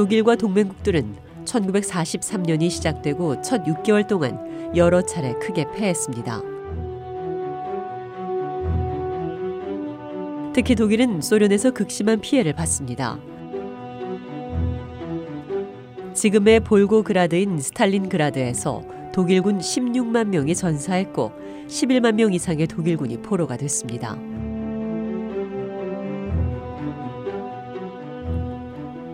독일과 동맹국들은 1943년이 시작되고 첫 6개월 동안 여러 차례 크게 패했습니다. 특히 독일은 소련에서 극심한 피해를 봤습니다. 지금의 볼고그라드인 스탈린그라드에서 독일군 16만 명이 전사했고 11만 명 이상의 독일군이 포로가 됐습니다.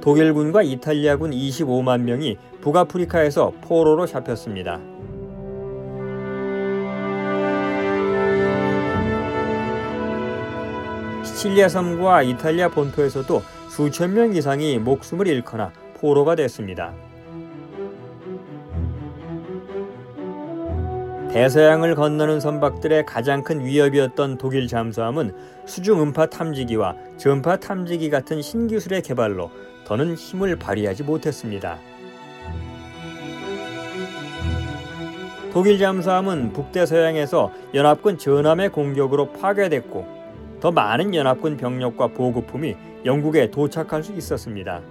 독일군과 이탈리아군 25만 명이 북아프리카에서 포로로 잡혔습니다. 시칠리아 섬과 이탈리아 본토에서도 수천 명 이상이 목숨을 잃거나 포로가 됐습니다. 대서양을 건너는 선박들의 가장 큰 위협이었던 독일 잠수함은 수중 음파 탐지기와 전파 탐지기 같은 신기술의 개발로 더는 힘을 발휘하지 못했습니다. 독일 잠수함은 북대서양에서 연합군 전함의 공격으로 파괴됐고 더 많은 연합군 병력과 보급품이 영국에 도착할 수 있었습니다.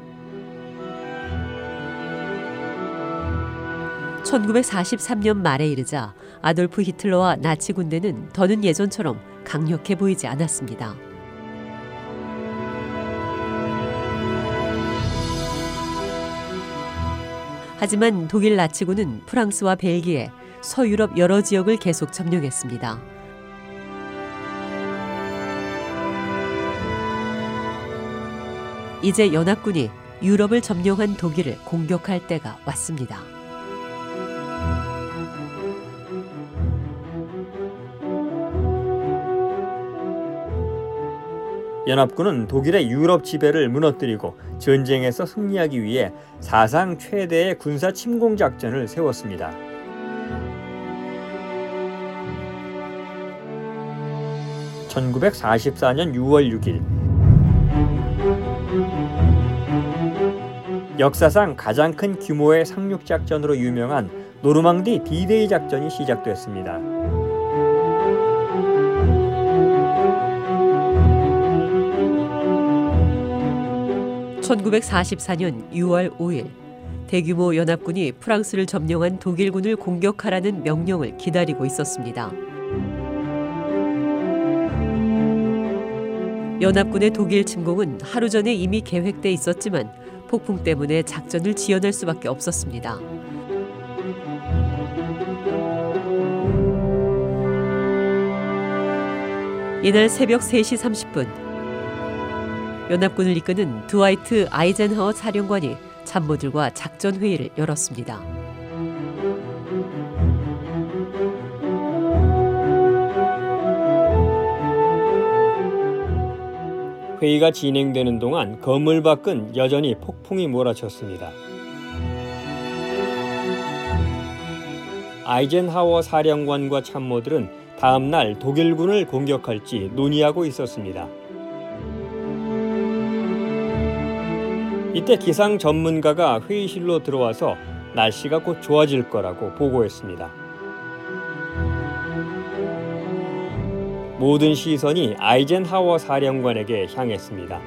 1943년 말에 이르자 아돌프 히틀러와 나치 군대는 더는 예전처럼 강력해 보이지 않았습니다. 하지만 독일 나치군은 프랑스와 벨기에, 서유럽 여러 지역을 계속 점령했습니다. 이제 연합군이 유럽을 점령한 독일을 공격할 때가 왔습니다. 연합군은 독일의 유럽 지배를 무너뜨리고 전쟁에서 승리하기 위해 사상 최대의 군사 침공 작전을 세웠습니다. (1944년 6월 6일) 역사상 가장 큰 규모의 상륙 작전으로 유명한 노르망디 디데이 작전이 시작됐습니다. 1944년 6월 5일 대규모 연합군이 프랑스를 점령한 독일군을 공격하라는 명령을 기다리고 있었습니다. 연합군의 독일 침공은 하루 전에 이미 계획돼 있었지만 폭풍 때문에 작전을 지연할 수밖에 없었습니다. 이날 새벽 3시 30분 연합군을 이끄는 드와이트 아이젠하워 사령관이 참모들과 작전 회의를 열었습니다. 회의가 진행되는 동안 건물 밖은 여전히 폭풍이 몰아쳤습니다. 아이젠하워 사령관과 참모들은 다음 날 독일군을 공격할지 논의하고 있었습니다. 이때 기상 전문가가 회의실로 들어와서 날씨가 곧 좋아질 거라고 보고했습니다. 모든 시선이 아이젠하워 사령관에게 향했습니다.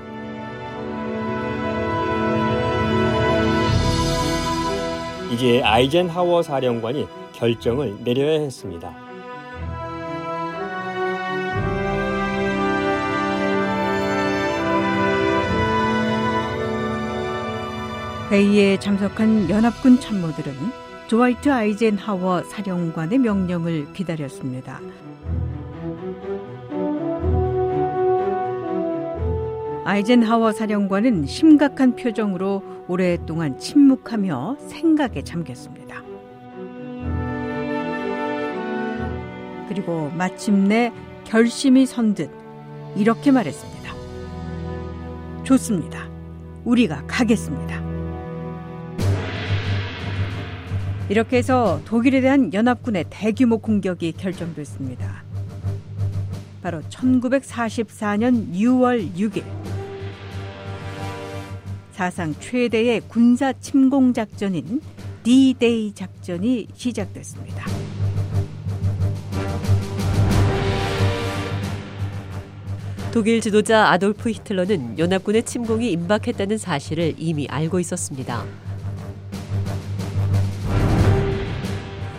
이제 아이젠하워 사령관이 결정을 내려야 했습니다. 회의에 참석한 연합군 참모들은 조화이트 아이젠하워 사령관의 명령을 기다렸습니다. 아이젠하워 사령관은 심각한 표정으로 오랫동안 침묵하며 생각에 잠겼습니다. 그리고 마침내 결심이 선 듯 이렇게 말했습니다. 좋습니다. 우리가 가겠습니다. 이렇게 해서 독일에 대한 연합군의 대규모 공격이 결정됐습니다. 바로 1944년 6월 6일 사상 최대의 군사 침공 작전인 D-Day 작전이 시작됐습니다. 독일 지도자 아돌프 히틀러는 연합군의 침공이 임박했다는 사실을 이미 알고 있었습니다.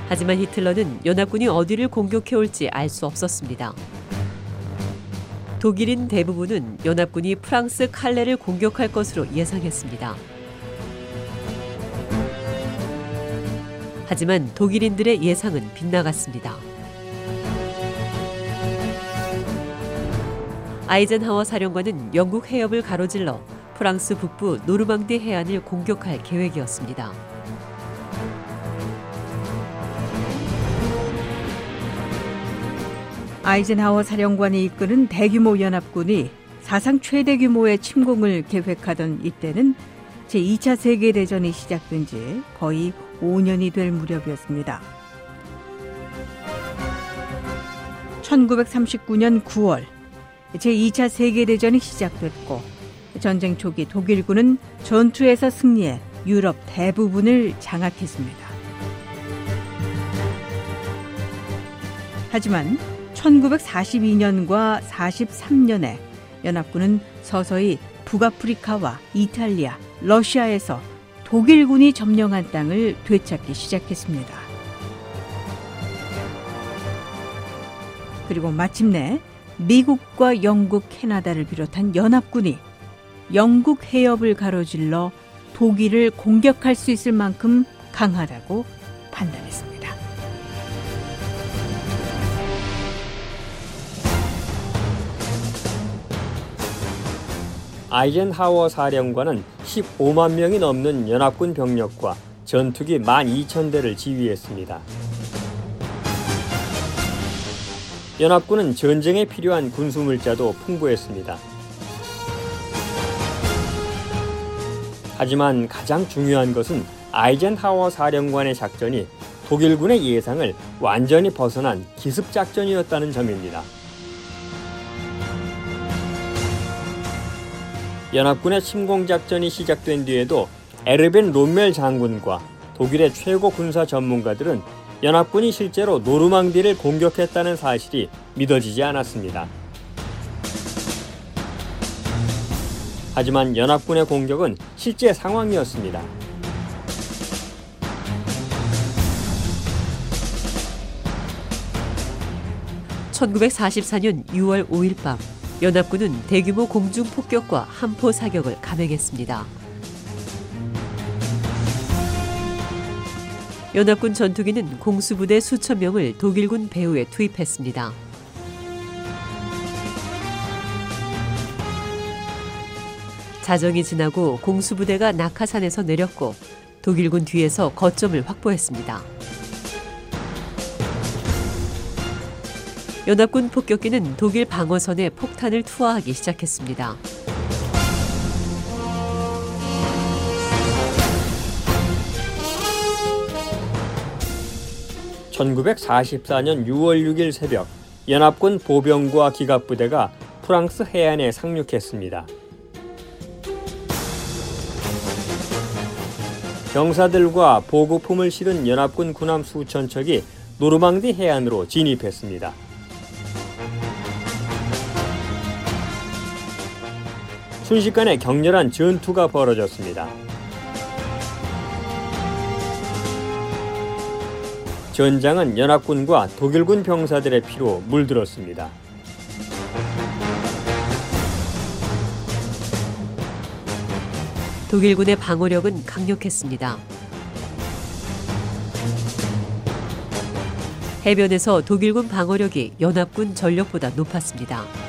하지만 히틀러는 연합군이 어디를 공격해 올지 알 수 없었습니다. 독일인 대부분은 연합군이 프랑스 칼레를 공격할 것으로 예상했습니다. 하지만 독일인들의 예상은 빗나갔습니다. 아이젠하워 사령관은 영국 해협을 가로질러 프랑스 북부 노르망디 해안을 공격할 계획이었습니다. 아이젠하워 사령관이 이끄는 대규모 연합군이 사상 최대 규모의 침공을 계획하던 이때는 제2차 세계대전이 시작된 지 거의 5년이 될 무렵이었습니다. 1939년 9월 제2차 세계대전이 시작됐고 전쟁 초기 독일군은 전투에서 승리해 유럽 대부분을 장악했습니다. 하지만 1942년과 43년에 연합군은 서서히 북아프리카와 이탈리아, 러시아에서 독일군이 점령한 땅을 되찾기 시작했습니다. 그리고 마침내 미국과 영국, 캐나다를 비롯한 연합군이 영국 해협을 가로질러 독일을 공격할 수 있을 만큼 강하다고 판단했습니다. 아이젠하워 사령관은 15만 명이 넘는 연합군 병력과 전투기 12,000대를 지휘했습니다. 연합군은 전쟁에 필요한 군수물자도 풍부했습니다. 하지만 가장 중요한 것은 아이젠하워 사령관의 작전이 독일군의 예상을 완전히 벗어난 기습작전이었다는 점입니다. 연합군의 침공 작전이 시작된 뒤에도 에르벤 롬멜 장군과 독일의 최고 군사 전문가들은 연합군이 실제로 노르망디를 공격했다는 사실이 믿어지지 않았습니다. 하지만 연합군의 공격은 실제 상황이었습니다. (1944년 6월 5일) 밤 연합군은 대규모 공중 폭격과 함포 사격을 감행했습니다. 연합군 전투기는 공수부대 수천 명을 독일군 배후에 투입했습니다. 자정이 지나고 공수부대가 낙하산에서 내렸고 독일군 뒤에서 거점을 확보했습니다. 연합군 폭격기는 독일 방어선에 폭탄을 투하하기 시작했습니다. (1944년 6월 6일) 새벽 연합군 보병과 기갑부대가 프랑스 해안에 상륙했습니다. 병사들과 보급품을 실은 연합군 군함 수천 척이 노르망디 해안으로 진입했습니다. 순식간에 격렬한 전투가 벌어졌습니다. 전장은 연합군과 독일군 병사들의 피로 물들었습니다. 독일군의 방어력은 강력했습니다. 해변에서 독일군 방어력이 연합군 전력보다 높았습니다.